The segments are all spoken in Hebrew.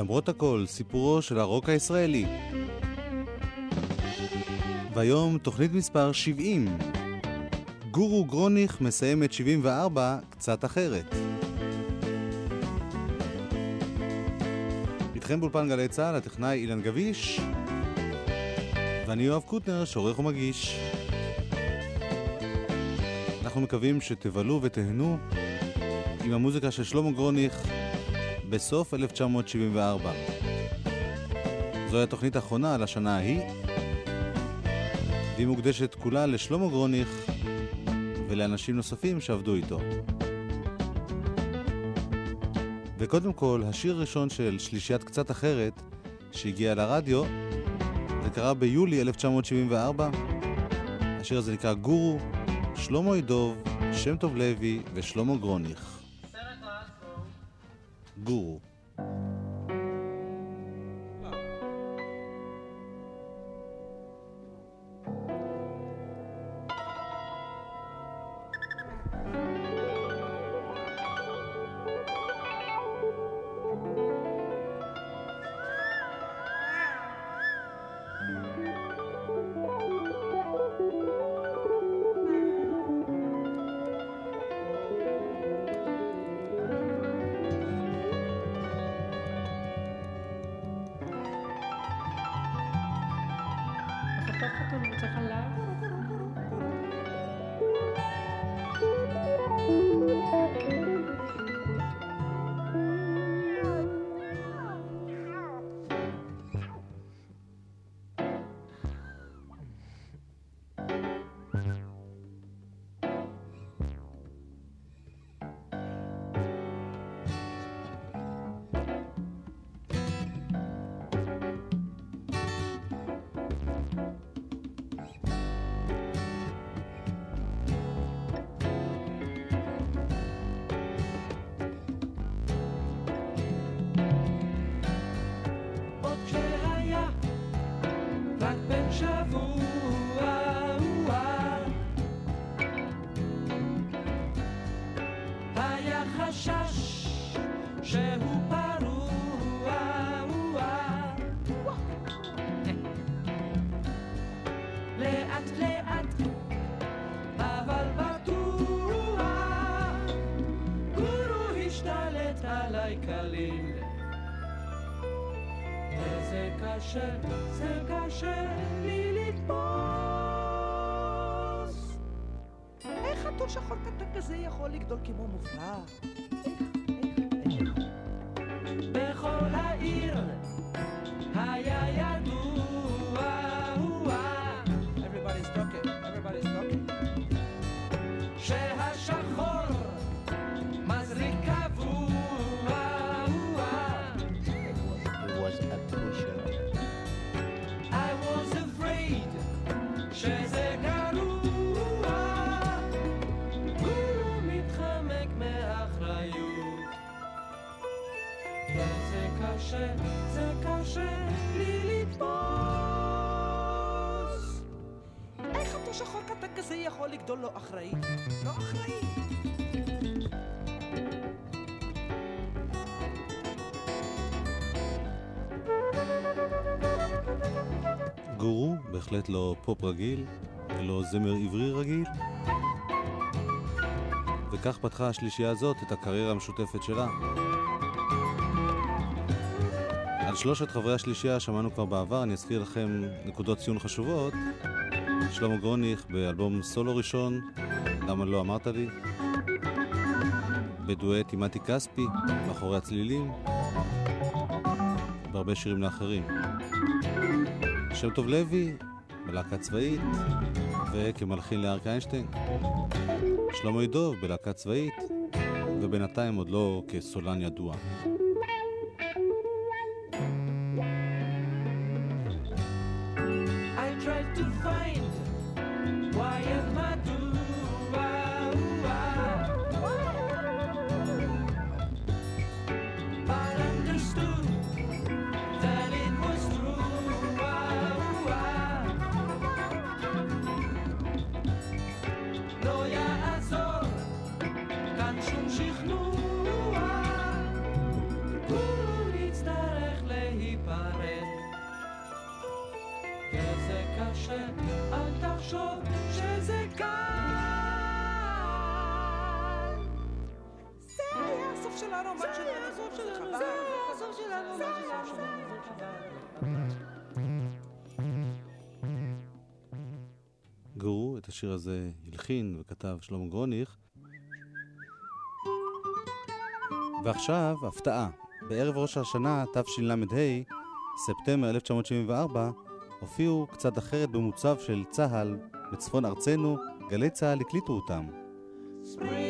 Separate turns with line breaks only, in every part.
למרות הכל, סיפורו של הרוק הישראלי. והיום תוכנית מספר 70. גורו גרוניך מסיים את 74 קצת אחרת. איתכם באולפן גלי צה"ל, הטכנאי אילן גביש, ואני יואב קוטנר, שעורך ומגיש. אנחנו מקווים שתבלו ותהנו עם המוזיקה של שלמה גרוניך בסוף 1974. זוהי התוכנית האחרונה על השנה ההיא, והיא מוקדשת כולה לשלמה גרוניך ולאנשים נוספים שעבדו איתו. וקודם כל, השיר הראשון של שלישיית קצת אחרת שהגיע לרדיו, זה קרה ביולי 1974. השיר הזה נקרא גורו, שלמה ידוב, שם טוב לוי ושלמה גרוניך. ghoul. גורו.
לא אחראי. לא אחראי.
גורו, בהחלט לא פופ רגיל, ולא זמר עברי רגיל. וכך פתחה השלישייה הזאת את הקריירה המשותפת שלה. על שלושת חברי השלישייה שמענו כבר בעבר, אני אזכיר לכם נקודות ציון חשובות. שלמה גרוניך באלבום סולו ראשון, למה לא אמרת לי? בדואט עם מתי כספי, מאחורי הצלילים, והרבה שירים לאחרים. שם טוב לוי, בלהקה צבאית, וכמלחין לארק איינשטיין. שלמה ידוב בלהקה צבאית, ובינתיים עוד לא כסולן ידוע. השיר הזה הלחין וכתב שלמה גרוניך. ועכשיו, הפתעה. בערב ראש השנה, תשל"ה, ספטמבר 1974, הופיעו קצת אחרת במוצב של צה"ל בצפון ארצנו, גלי צה"ל הקליטו אותם.
Spring.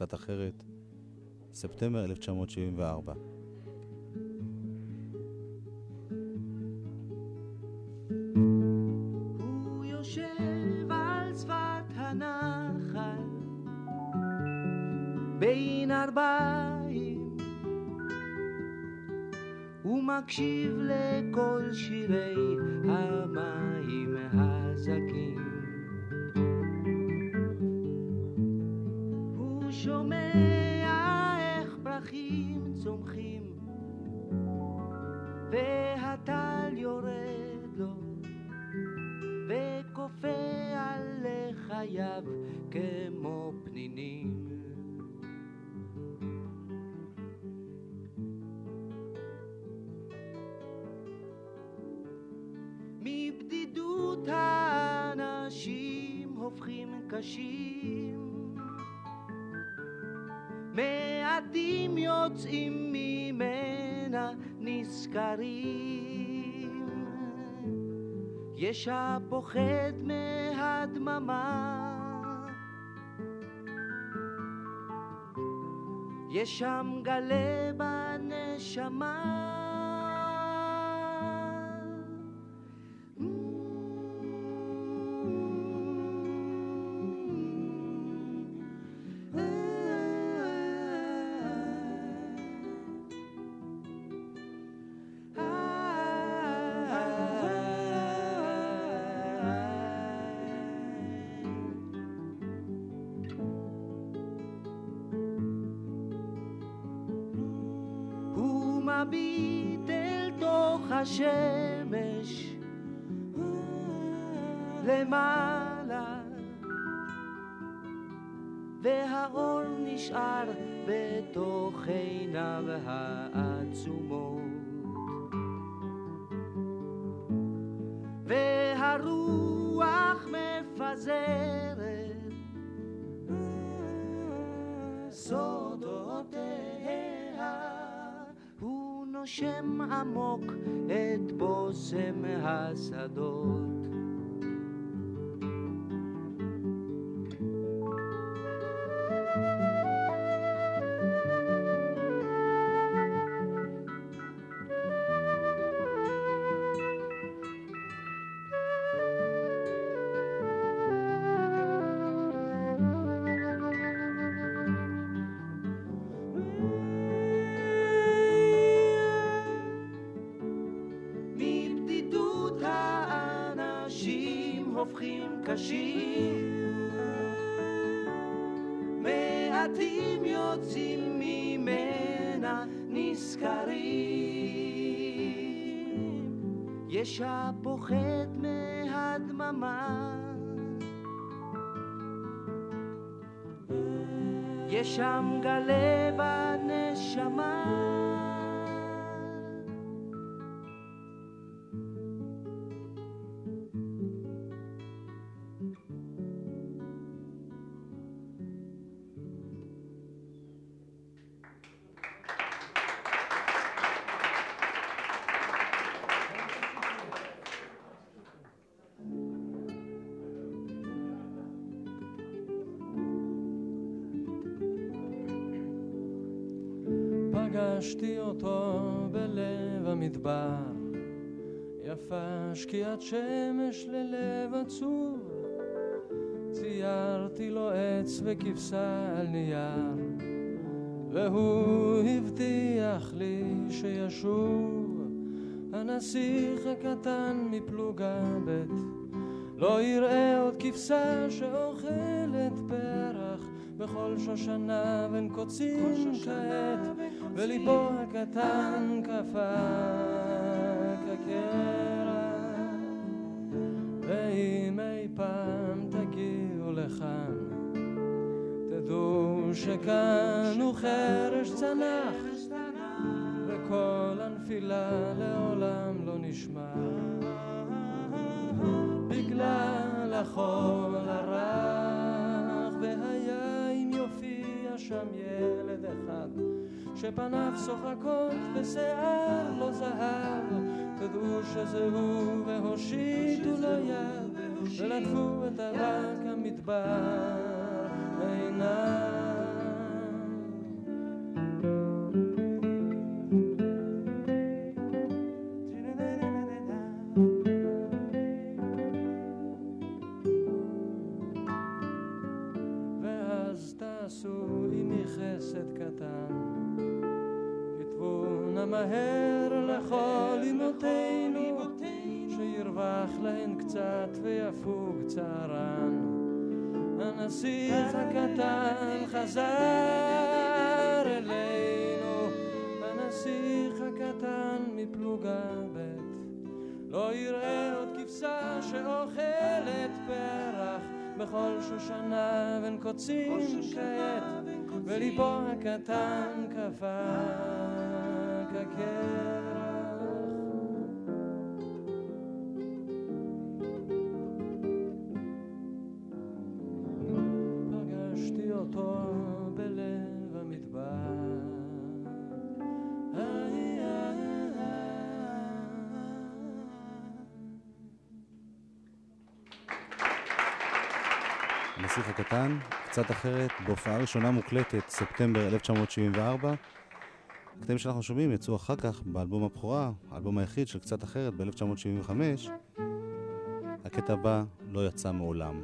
קצת אחרת, ספטמבר 1974,
חייו כמו פנינים. מבדידות האנשים הופכים קשים, מעטים יוצאים ממנה נזכרים. יש הפוחד מ... הדממה. יש שם גלה בנשמה. עמוק את בושם השדות.
יש הפוחד מהדממה. יש שם גלה בנשמה.
שקיעת שמש ללב עצוב. ציירתי לו עץ וכבשה על נייר, והוא הבטיח לי שישוב. הנסיך הקטן מפלוגה ב' לא יראה עוד כבשה שאוכלת פרח בכל שושנה בין קוצים כעת, וליבו הקטן קפא שכאן הוא חרש צנח, וכל הנפילה לעולם לא נשמע. בגלל החול הרך, והיה אם יופיע שם ילד אחד, שפניו שוחקות בשיער לא זהב, תדעו שזה והושיטו לו יד, ולטפו את אבק המדבר בעיניו. הנסיך הקטן חזר אלינו, הנסיך הקטן מפלוגה ב' לא יראה עוד כבשה שאוכלת פרח בכל שושנה בין קוצים כעת, וליבו הקטן קפא כקרח.
כאן, קצת אחרת, בהופעה ראשונה מוקלטת, ספטמבר 1974. הקטעים שאנחנו שומעים יצאו אחר כך באלבום הבכורה, האלבום היחיד של קצת אחרת ב-1975. הקטע הבא לא יצא מעולם.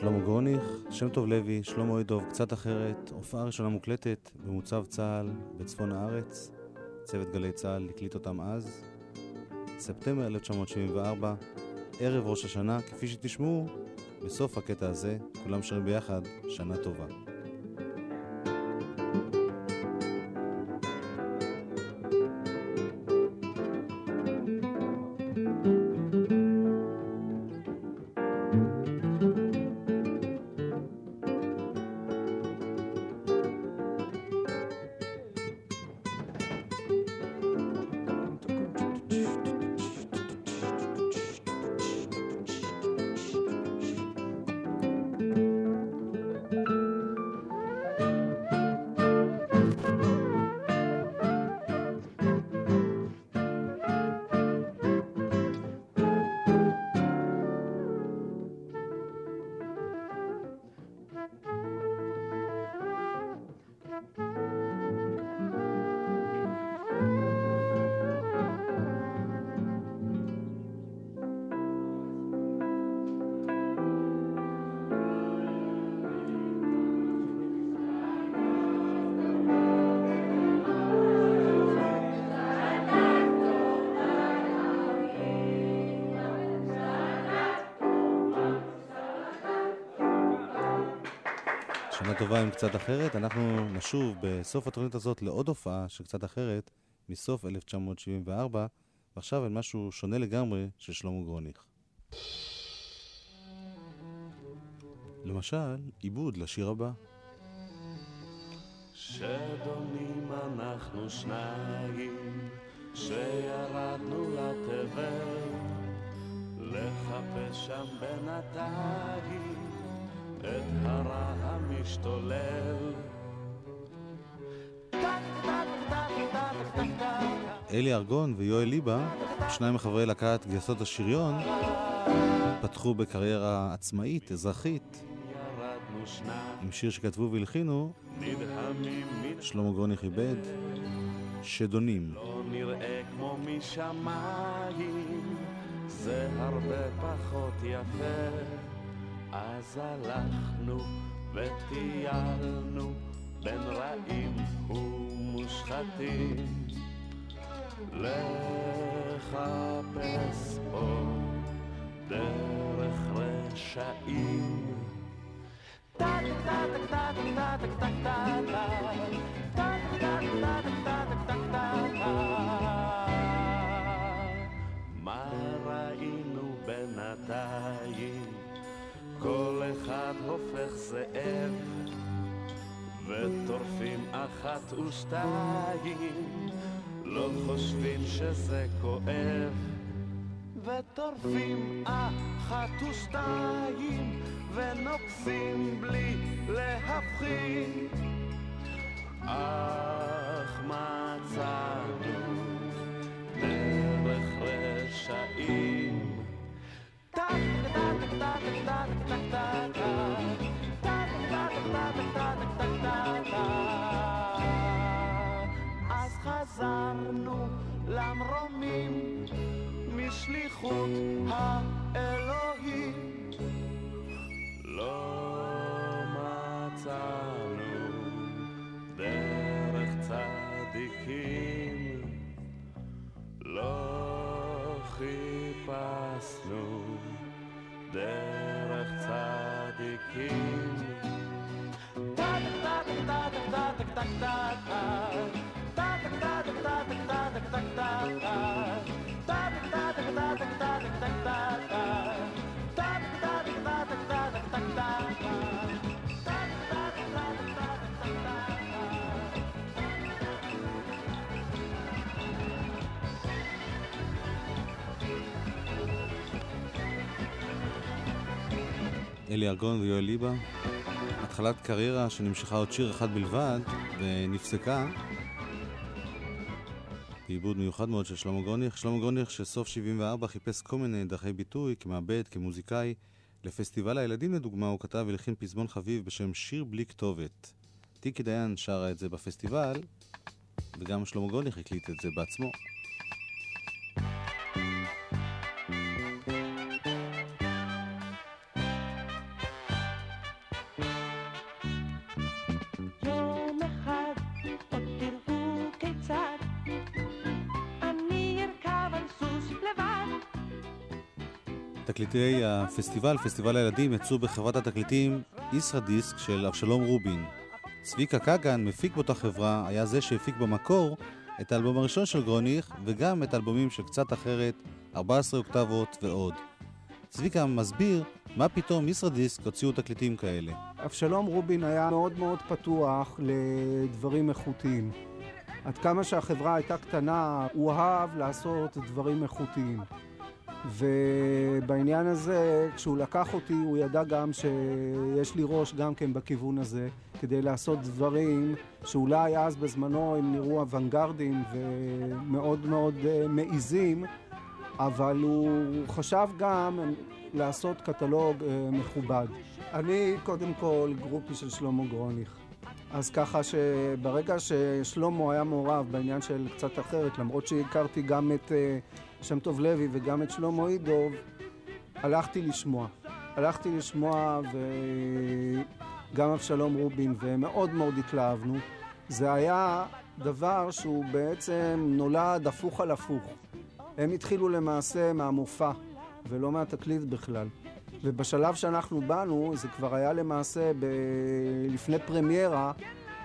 שלמה גרוניך, שם טוב לוי, שלמה ידוב, קצת אחרת, הופעה ראשונה מוקלטת במוצב צה"ל בצפון הארץ. צוות גלי צה"ל הקליט אותם אז. ספטמבר 1974, ערב ראש השנה, כפי שתשמעו, בסוף הקטע הזה, כולם שרים ביחד, שנה טובה. טובה עם קצת אחרת. אנחנו נשוב בסוף התוכנית הזאת לעוד הופעה של קצת אחרת, מסוף 1974, ועכשיו על משהו שונה לגמרי של שלמה גרוניך. למשל, עיבוד לשיר הבא.
שדומים אנחנו שניים, שירדנו לתבל, לחפש שם בינתיים את הרע המשתולל.
אלי ארגון ויואל ליבה, שניים מחברי להקת גייסות השריון, פתחו בקריירה עצמאית, אזרחית, עם שיר שכתבו והלחינו, שלמה גרוניך איבד, שדונים.
לא נראה כמו משמיים, זה הרבה פחות יפה. אז הלכנו וטיילנו בין רעים ומושחתים, לחפש פה דרך רשעים. מה אחד הופך זאב, וטורפים אחת ושתיים, לא חושבים שזה כואב. וטורפים אחת ושתיים, ונוגסים בלי להבחין. אך מצאנו דרך רשעים. אז חזרנו למרומים משליחות האלוהים.
אלי ארגון ויואל ליבה. התחלת קריירה שנמשכה עוד שיר אחד בלבד ונפסקה. בעיבוד מיוחד מאוד של שלמה גרוניך. שלמה גרוניך שסוף 74 חיפש כל מיני דרכי ביטוי כמעבד, כמוזיקאי. לפסטיבל הילדים לדוגמה הוא כתב והלחין פזמון חביב בשם שיר בלי כתובת. טיקי דיין שרה את זה בפסטיבל, וגם שלמה גרוניך הקליט את זה בעצמו. תקליטי הפסטיבל, פסטיבל הילדים, יצאו בחברת התקליטים ישרדיסק של אבשלום רובין. צביקה קגן, מפיק באותה חברה, היה זה שהפיק במקור את האלבום הראשון של גרוניך, וגם את האלבומים של קצת אחרת, 14 אוקטבות ועוד. צביקה מסביר מה פתאום ישרדיסק הוציאו תקליטים כאלה.
אבשלום רובין היה מאוד מאוד פתוח לדברים איכותיים. עד כמה שהחברה הייתה קטנה, הוא אהב לעשות דברים איכותיים. ובעניין הזה, כשהוא לקח אותי, הוא ידע גם שיש לי ראש גם כן בכיוון הזה, כדי לעשות דברים שאולי אז בזמנו הם נראו אוונגרדים ומאוד מאוד uh, מעיזים, אבל הוא חשב גם לעשות קטלוג uh, מכובד. אני קודם כל גרופי של שלמה גרוניך. אז ככה שברגע ששלמה היה מעורב בעניין של קצת אחרת, למרות שהכרתי גם את uh, שם טוב לוי וגם את שלמה אידוב, הלכתי לשמוע. הלכתי לשמוע וגם אבשלום רובין, ומאוד מאוד התלהבנו. זה היה דבר שהוא בעצם נולד הפוך על הפוך. הם התחילו למעשה מהמופע, ולא מהתקליט בכלל. ובשלב שאנחנו באנו, זה כבר היה למעשה ב... לפני פרמיירה,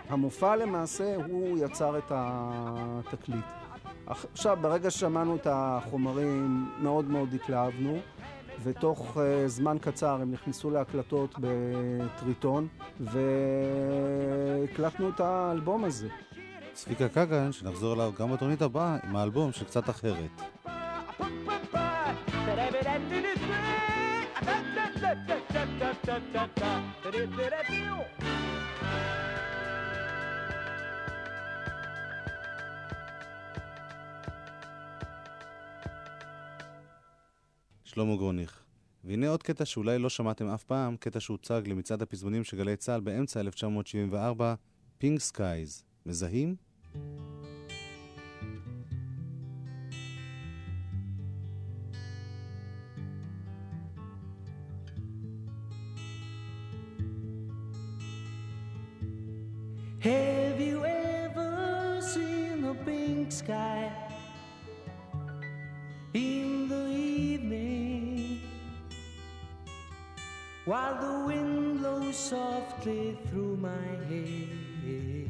המופע למעשה הוא יצר את התקליט. עכשיו, ברגע ששמענו את החומרים, מאוד מאוד התלהבנו, ותוך uh, זמן קצר הם נכנסו להקלטות בטריטון, והקלטנו את האלבום הזה.
צביקה קגן, שנחזור אליו גם בתוכנית הבאה עם האלבום של קצת אחרת. שלמה גרוניך. והנה עוד קטע שאולי לא שמעתם אף פעם, קטע שהוצג למצעד הפזמונים של גלי צה"ל באמצע 1974, Pink Skies. מזהים?
Have you ever seen a pink sky while the wind blows softly through my hair?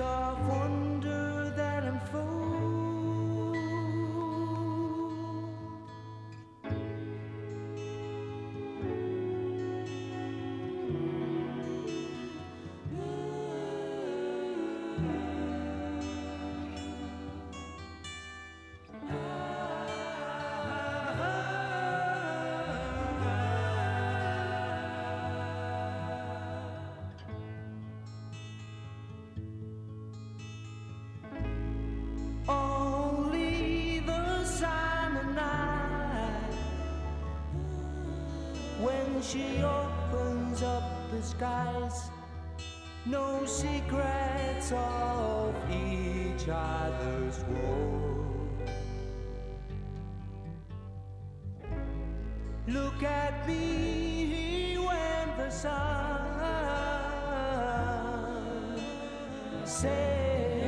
suffer. She opens up the skies. No secrets of each other's world. Look at me when the sun sets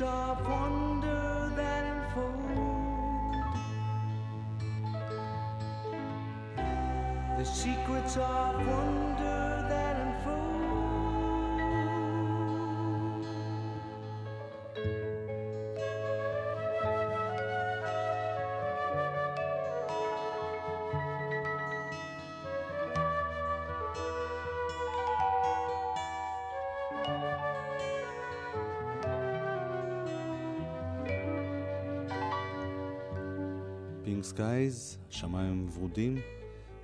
of wonder that unfold. The secrets of wonder
Skies, שמיים ורודים.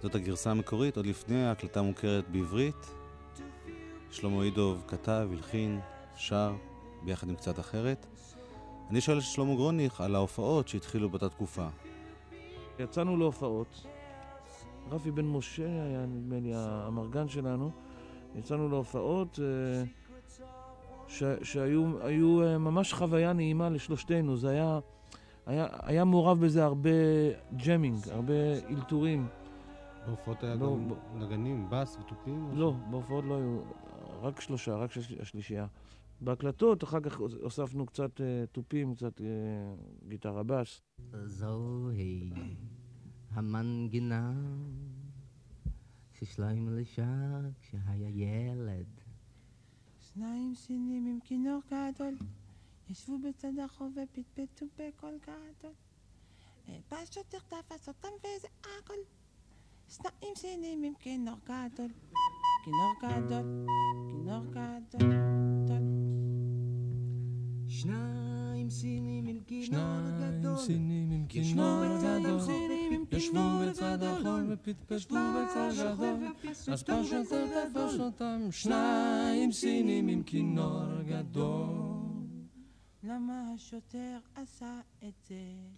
זאת הגרסה המקורית, עוד לפני ההקלטה המוכרת בעברית. שלמה אידוב כתב, הלחין, שר, ביחד עם קצת אחרת. אני שואל את שלמה גרוניך על ההופעות שהתחילו באותה תקופה.
יצאנו להופעות. רפי בן משה היה נדמה לי האמרגן שלנו. יצאנו להופעות אה, ש, שהיו היו, אה, ממש חוויה נעימה לשלושתנו. זה היה, היה, היה מעורב בזה הרבה ג'מינג, הרבה אלתורים.
בהופעות היה
לא,
גם
ב-
נגנים, בס ותופים? או
לא, בהופעות לא היו, רק שלושה, רק של- השלישייה. בהקלטות, אחר כך הוספנו קצת אה, תופים, קצת אה, גיטרה בס.
זוהי המנגינה ששלוים לשר כשהיה ילד.
שניים סינים עם כינור גדול, ישבו בצד החוב ופטפטו בקול גדול. אה, בא שוטר תפס אותם וזה הכל. שניים עם כינור גדול, כינור גדול, כינור גדול.
שניים סינים עם כינור
שניים
גדול.
סינים עם כינור
שניים
גדול ישבו בצד. החול ופטפטו בצד
החול
אז פשוט
גדול.
אותם שניים סינים עם כינור גדול
למה השוטר עשה את זה?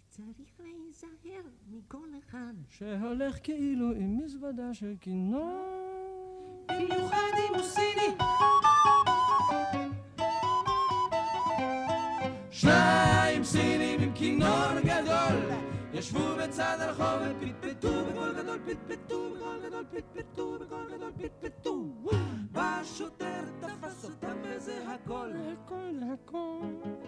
צריך להיזהר מכל אחד.
שהולך כאילו עם מזוודה של כינור
במיוחד אם הוא סיני.
שניים סינים עם כינור גדול ישבו בצד הרחוב ופטפטו בקול גדול פטפטו בקול גדול פטפטו בקול גדול פטפטו
בא שוטר תפס אותם וזה הכל.
הכל הכל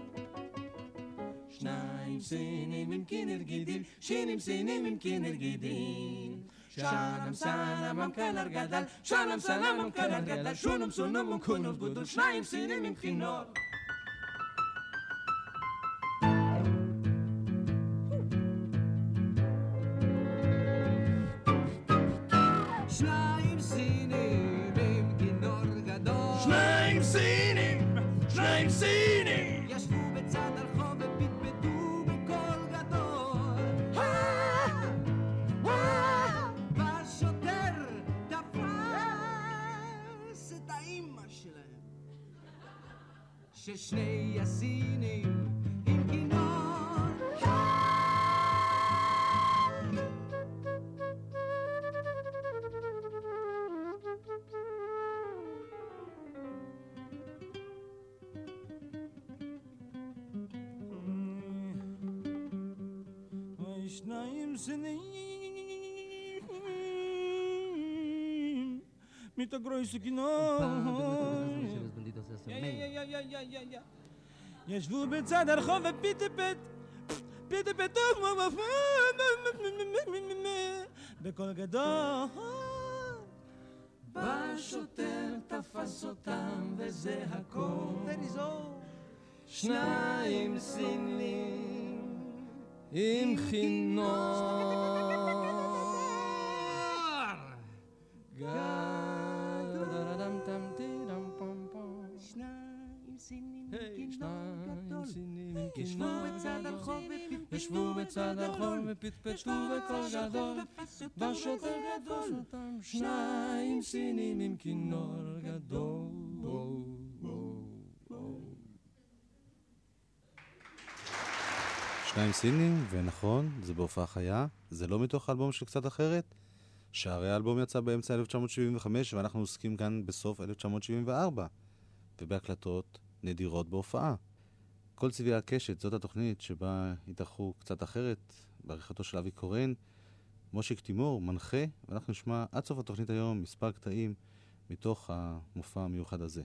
شايم سيني ممكن الجديد
شينم سيني ممكن الجديد شانم
سانم كان الجدل شانم
سانم كان الجدل شونم سنم ممكن الجدل شايم سيني ممكن نور ששני הסינים עם כינור.
שניים סינים mit der große Kino. ישבו בצד הרחוב ופיטפט, פיטפט בקול גדול.
והשוטר תפס אותם וזה הכל שניים סינים עם כינור
בצד
גדול.
ופטפטו בקול גדול
תפס אותם שניים סינים עם כינור גדול
שניים סינים, ונכון, זה בהופעה חיה, זה לא מתוך האלבום של קצת אחרת. שהרי האלבום יצא באמצע 1975, ואנחנו עוסקים כאן בסוף 1974, ובהקלטות נדירות בהופעה. כל צבעי הקשת, זאת התוכנית שבה התארחו קצת אחרת, בעריכתו של אבי קורן. מושיק תימור, מנחה, ואנחנו נשמע עד סוף התוכנית היום מספר קטעים מתוך המופע המיוחד הזה.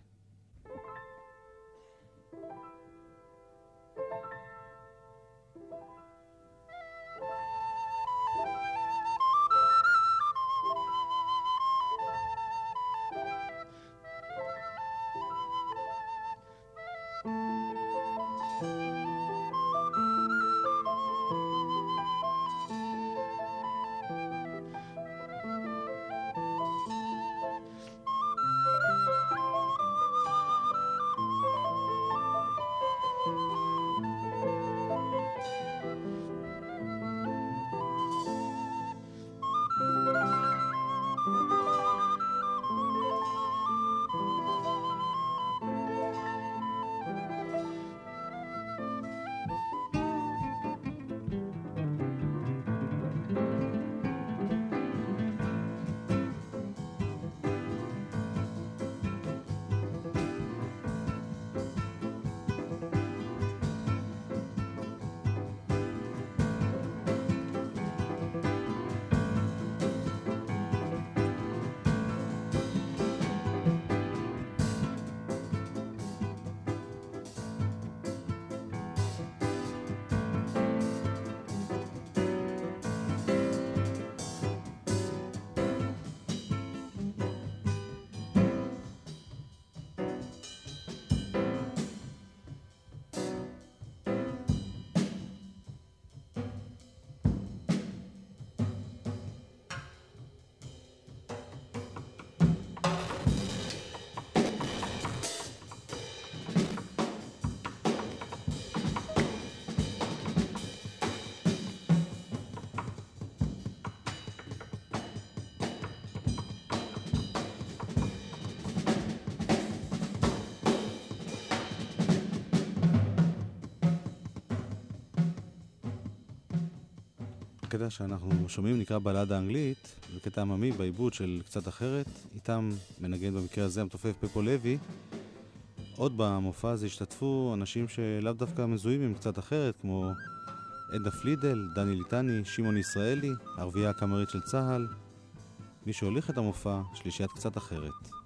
הקטע שאנחנו שומעים נקרא בלדה אנגלית, זה קטע עממי בעיבוד של קצת אחרת, איתם מנגן במקרה הזה המתופף פפו לוי. עוד במופע הזה השתתפו אנשים שלאו דווקא מזוהים עם קצת אחרת, כמו עדה פלידל, דני ליטני, שמעון ישראלי, ערבייה הקאמרית של צה"ל. מי שהוליך את המופע, שלישיית קצת אחרת.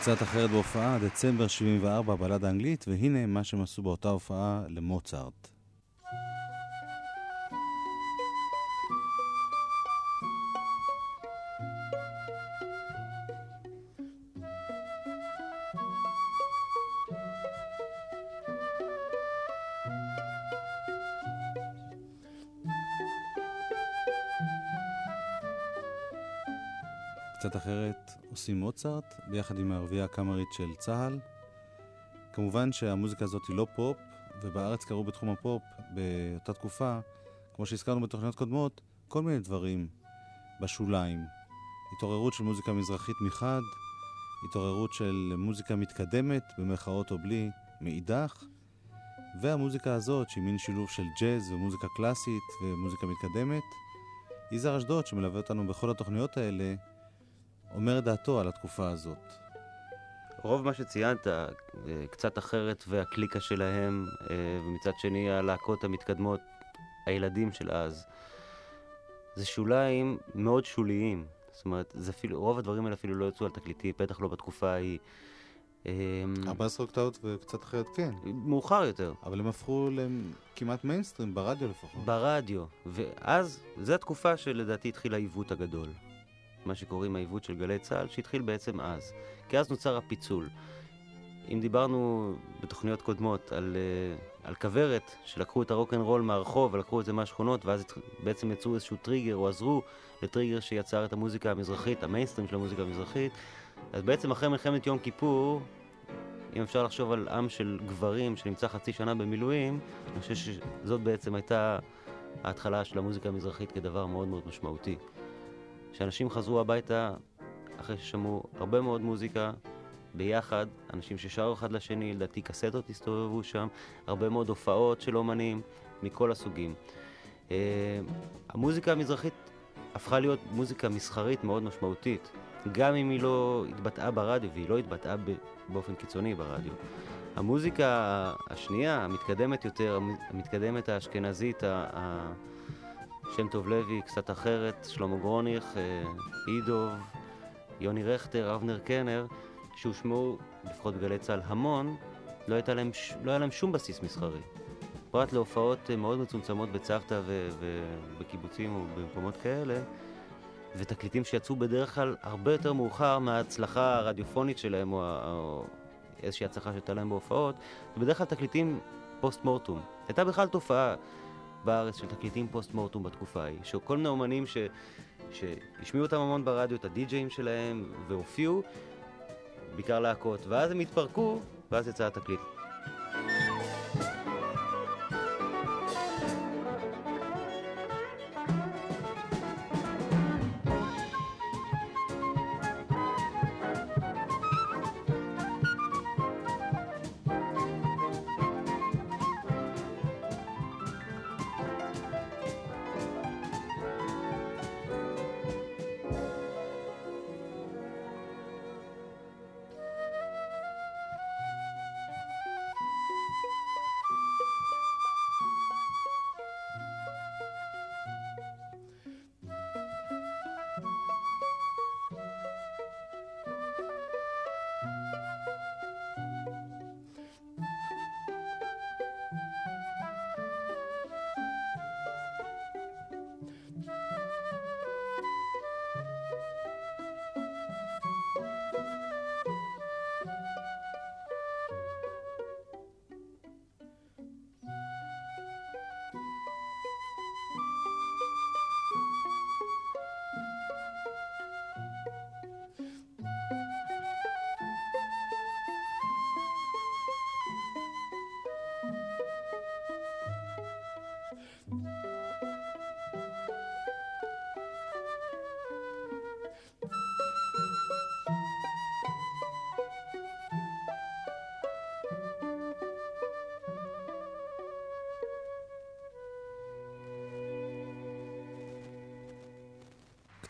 קצת אחרת בהופעה, דצמבר 74, בלדה אנגלית, והנה מה שהם עשו באותה הופעה למוצרט. עושים מוצרט, ביחד עם הערבייה הקאמרית של צה"ל. כמובן שהמוזיקה הזאת היא לא פופ, ובארץ קראו בתחום הפופ באותה תקופה, כמו שהזכרנו בתוכניות קודמות, כל מיני דברים בשוליים. התעוררות של מוזיקה מזרחית מחד, התעוררות של מוזיקה מתקדמת, במרכאות או בלי, מאידך, והמוזיקה הזאת, שהיא מין שילוב של ג'אז ומוזיקה קלאסית ומוזיקה מתקדמת. יזהר אשדוד, שמלווה אותנו בכל התוכניות האלה, אומר דעתו על התקופה הזאת.
רוב מה שציינת, אה, קצת אחרת והקליקה שלהם, אה, ומצד שני הלהקות המתקדמות, הילדים של אז, זה שוליים מאוד שוליים. זאת אומרת, זה אפילו, רוב הדברים האלה אפילו לא יצאו על תקליטים, בטח לא בתקופה ההיא.
14 אוקטעות וקצת אחרת כן.
מאוחר יותר.
אבל הם הפכו לכמעט מיינסטרים, ברדיו לפחות.
ברדיו. ואז, זו התקופה שלדעתי התחיל העיוות הגדול. מה שקוראים העיוות של גלי צה"ל, שהתחיל בעצם אז. כי אז נוצר הפיצול. אם דיברנו בתוכניות קודמות על, uh, על כוורת, שלקחו את הרוקנרול מהרחוב ולקחו את זה מהשכונות, ואז בעצם יצרו איזשהו טריגר, או עזרו לטריגר שיצר את המוזיקה המזרחית, המיינסטרים של המוזיקה המזרחית, אז בעצם אחרי מלחמת יום כיפור, אם אפשר לחשוב על עם של גברים שנמצא חצי שנה במילואים, אני חושב שזאת בעצם הייתה ההתחלה של המוזיקה המזרחית כדבר מאוד מאוד משמעותי. שאנשים חזרו הביתה אחרי ששמעו הרבה מאוד מוזיקה ביחד, אנשים ששרו אחד לשני, לדעתי קסטות הסתובבו שם, הרבה מאוד הופעות של אומנים מכל הסוגים. Uh, המוזיקה המזרחית הפכה להיות מוזיקה מסחרית מאוד משמעותית. גם אם היא לא התבטאה ברדיו, והיא לא התבטאה באופן קיצוני ברדיו. המוזיקה השנייה, המתקדמת יותר, המ- המתקדמת האשכנזית, ה- שם טוב לוי, קצת אחרת, שלמה גרוניך, אה, אידוב, יוני רכטר, אבנר קנר, שהושמעו, לפחות בגלי צה"ל, המון, לא, להם, לא היה להם שום בסיס מסחרי. פרט להופעות אה, מאוד מצומצמות בצוותא ובקיבוצים ובמקומות כאלה, ותקליטים שיצאו בדרך כלל הרבה יותר מאוחר מההצלחה הרדיופונית שלהם, או, או איזושהי הצלחה שהייתה להם בהופעות, זה בדרך כלל תקליטים פוסט מורטום. הייתה בכלל תופעה בארץ של תקליטים פוסט מורטום בתקופה ההיא, שכל מיני אומנים. שהשמיעו אותם המון ברדיו, את הדי-ג'אים שלהם, והופיעו, בעיקר להקות, ואז הם התפרקו, ואז יצא התקליט.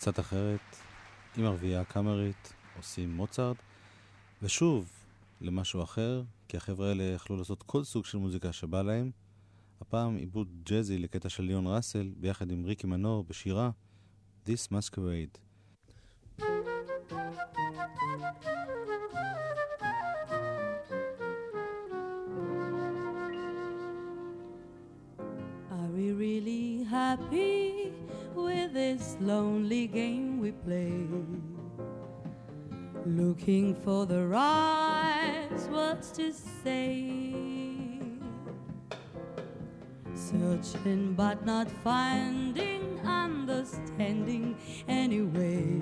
קצת אחרת, עם ערבייה קאמרית, עושים מוצרט, ושוב, למשהו אחר, כי החבר'ה האלה יכלו לעשות כל סוג של מוזיקה שבא להם. הפעם עיבוד ג'אזי לקטע של ליאון ראסל, ביחד עם ריקי מנור, בשירה This Masquerade.
Looking for the right words to say. Searching but not finding understanding anyway.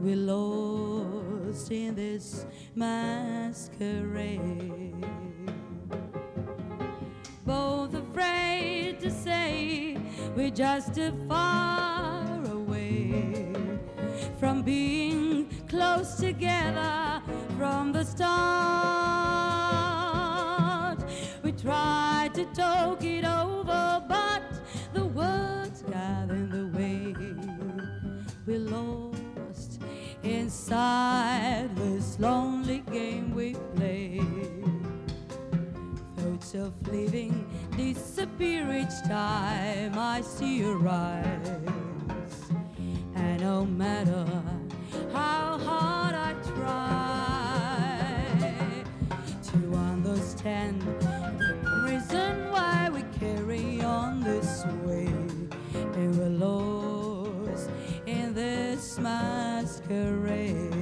We're lost in this masquerade both afraid to say we're just too far away from being close together from the start. We tried to talk it over, but the words got in the way. We're lost inside this lonely game we play. Thoughts of living disappear each time I see your eyes. No matter how hard I try to understand the reason why we carry on this way, and we're lost in this masquerade.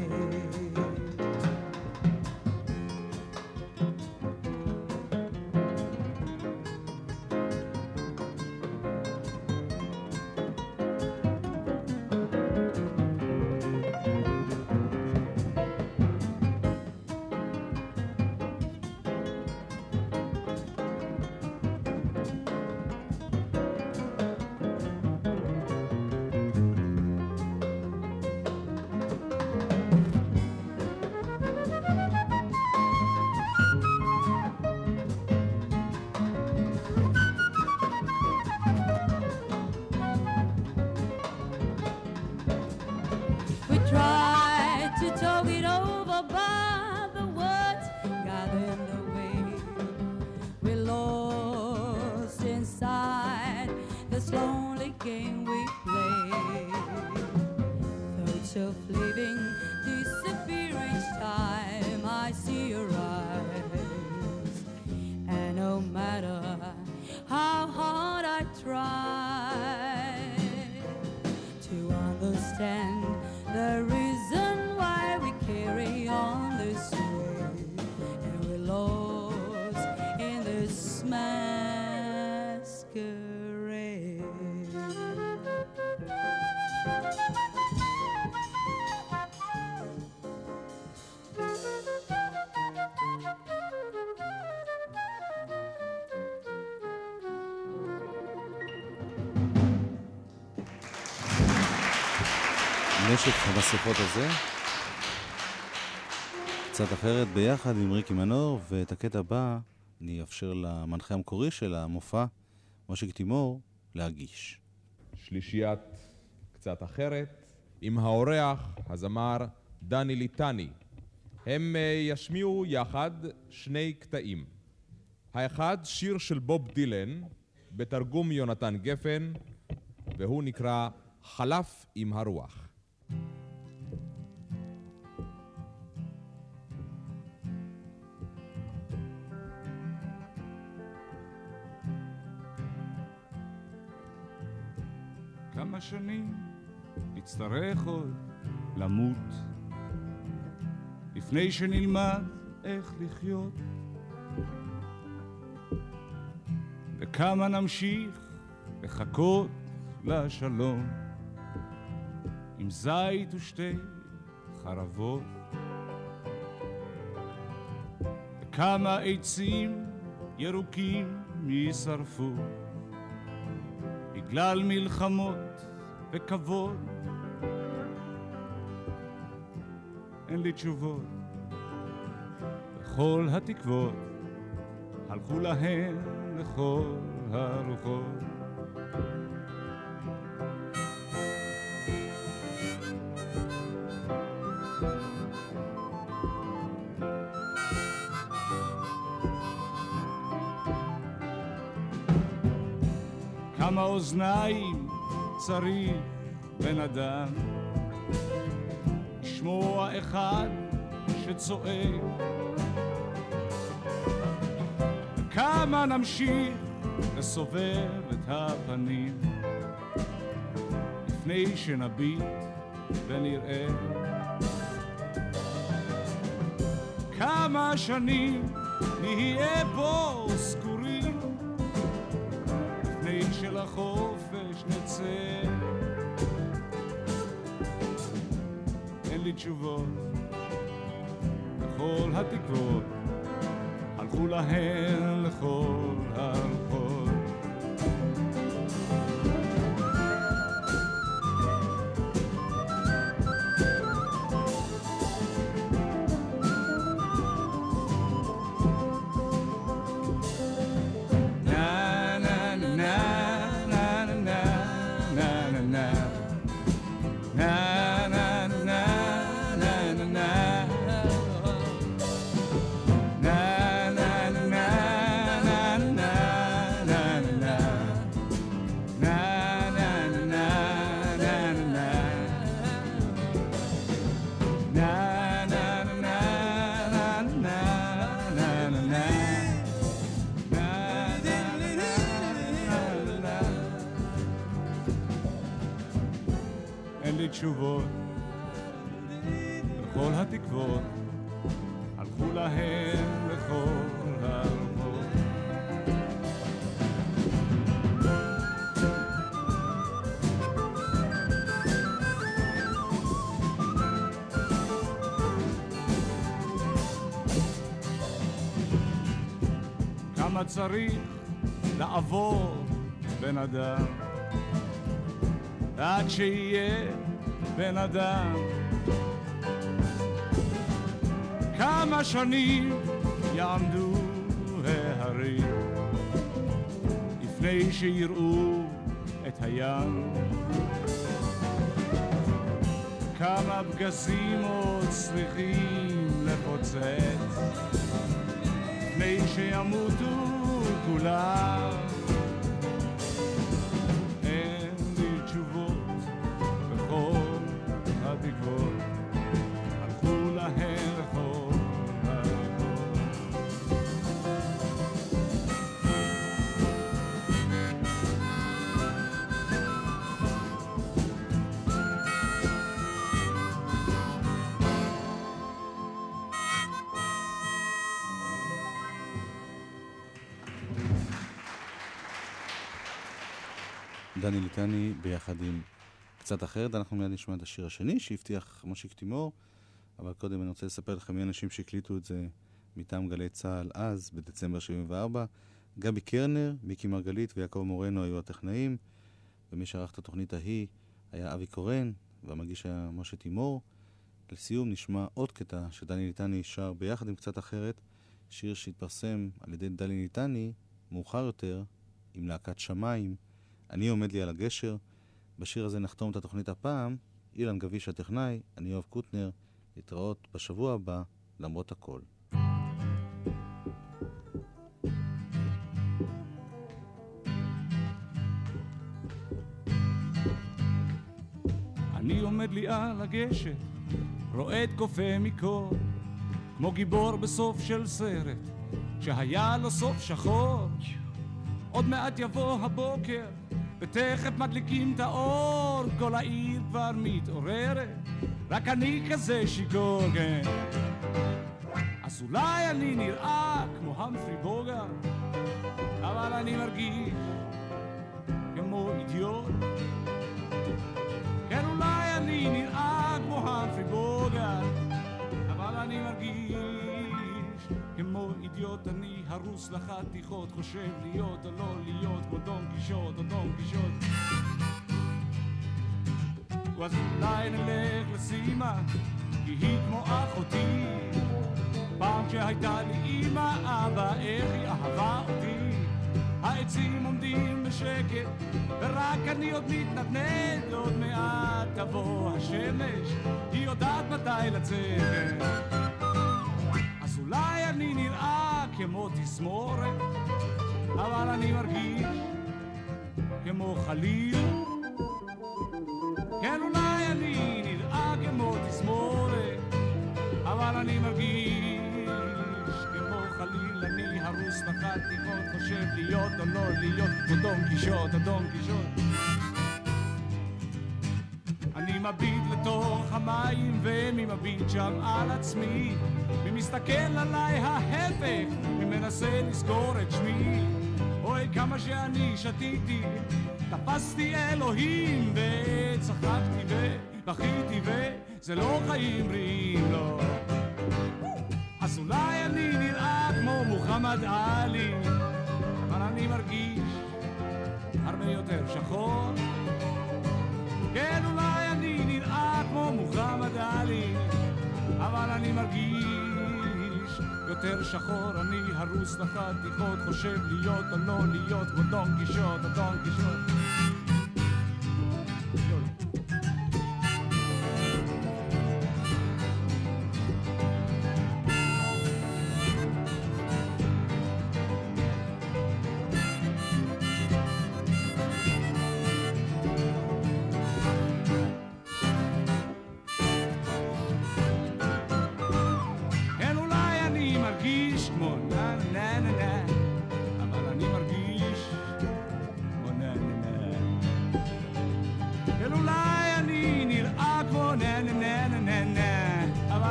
המסכות הזה, קצת אחרת ביחד עם ריקי מנור, ואת הקטע הבא אני אאפשר למנחה המקורי של המופע, מושיק תימור, להגיש.
שלישיית קצת אחרת, עם האורח, הזמר דני ליטני. הם אה, ישמיעו יחד שני קטעים. האחד שיר של בוב דילן, בתרגום יונתן גפן, והוא נקרא חלף עם הרוח.
כמה שנים נצטרך עוד למות. לפני שנלמד איך לחיות. וכמה נמשיך לחכות לשלום עם זית ושתי חרבות. וכמה עצים ירוקים יישרפו בגלל מלחמות וכבוד. אין לי תשובות, וכל התקוות הלכו להן לכל הרוחות. אוזניים צריך בן אדם. לשמוע אחד שצועק. כמה נמשיך לסובב את הפנים? לפני שנביט ונראה. כמה שנים נהיה פה סגורים? לפני שלחופש נצא. אין לי תשובות, וכל התקוות הלכו להן לכל הרוחות. צריך לעבור בן אדם עד שיהיה בן אדם. כמה שנים יעמדו ההרים לפני שיראו את הים. כמה פגזים עוד צריכים לפוצץ לפני שימותו כולם.
דני ליטני ביחד עם קצת אחרת. אנחנו מיד נשמע את השיר השני שהבטיח מושיק תימור, אבל קודם אני רוצה לספר לכם מי האנשים שהקליטו את זה מטעם גלי צה"ל אז, בדצמבר 74. גבי קרנר, מיקי מרגלית ויעקב מורנו היו הטכנאים, ומי שערך את התוכנית ההיא היה אבי קורן, והמגיש היה משה תימור. לסיום נשמע עוד קטע שדני ליטני שר ביחד עם קצת אחרת, שיר שהתפרסם על ידי דני ליטני מאוחר יותר עם להקת שמיים, אני עומד לי על הגשר. בשיר הזה נחתום את התוכנית הפעם. אילן גביש הטכנאי, אני יואב קוטנר, להתראות בשבוע הבא, למרות הכל.
אני עומד לי על הגשר, רועד קופא מקור, כמו גיבור בסוף של סרט, שהיה לו סוף שחור. עוד מעט יבוא הבוקר, ותכף מדליקים את האור, כל העיר כבר מתעוררת, רק אני כזה שיכור, כן. אז אולי אני נראה כמו המפרי בוגר, אבל אני מרגיש כמו אידיוט. כן, אולי אני נראה אידיוט, אני הרוס לחתיכות, חושב להיות או לא להיות כמו דון קישוט או דון קישוט. אז אולי נלך לסימה, כי היא כמו אחותי. פעם כשהייתה לי אימא, אבא, איך היא אהבה אותי. העצים עומדים בשקט, ורק אני עוד מתנדנד, עוד מעט תבוא השמש, היא יודעת מתי לצאת. אז אולי אני נראה כמו תזמורת, אבל אני מרגיש כמו חליל. כן, אולי אני נראה כמו תזמורת, אבל אני מרגיש כמו חליל, אני הרוס לחתיכות, חושב להיות או לא להיות, כמו דון קישוט או דון קישוט. מביט לתוך המים ומי מביט שם על עצמי. מי מסתכל עליי ההפך מי מנסה לזכור את שמי. אוי כמה שאני שתיתי תפסתי אלוהים וצחקתי ובכיתי וזה לא חיים בריאים לא. אז אולי אני נראה כמו מוחמד עלי אבל אני מרגיש הרבה יותר שחור. כן, אולי מוחמד עלי, אבל אני מרגיש יותר שחור, אני הרוס לחתיכות, חושב להיות או לא להיות כמו דון קישוט דון קישוט.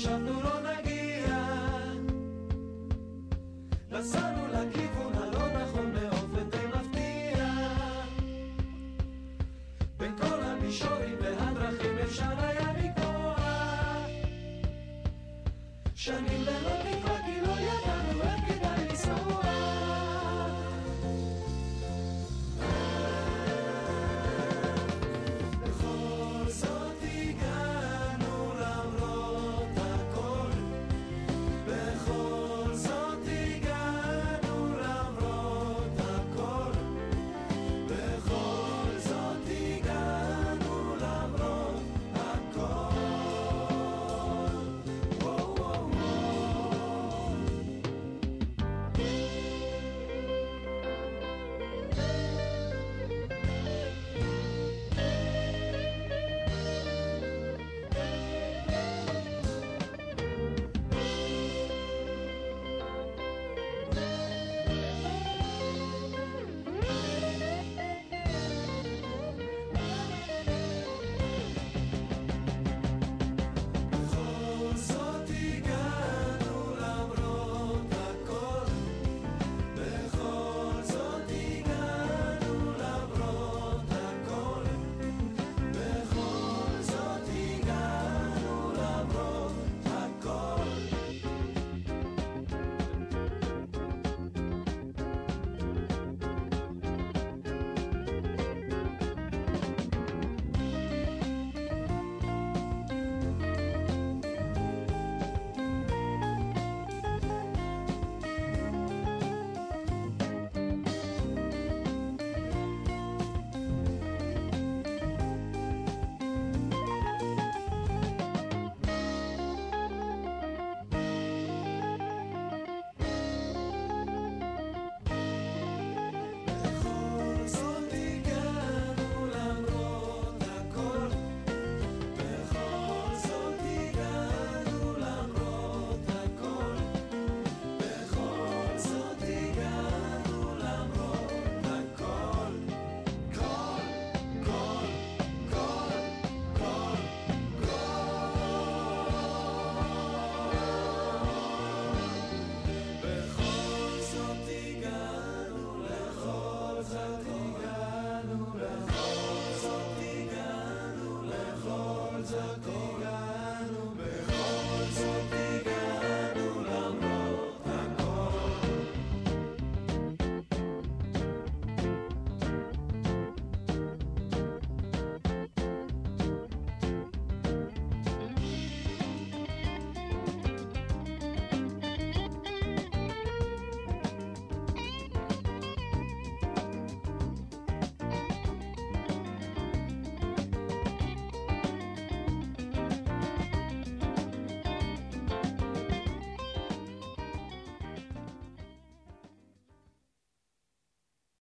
חשבנו לא נגיע. נסענו לכיוון הלא נכון באופן די מפתיע. בין כל המישורים והדרכים אפשר היה לקבוע. שנים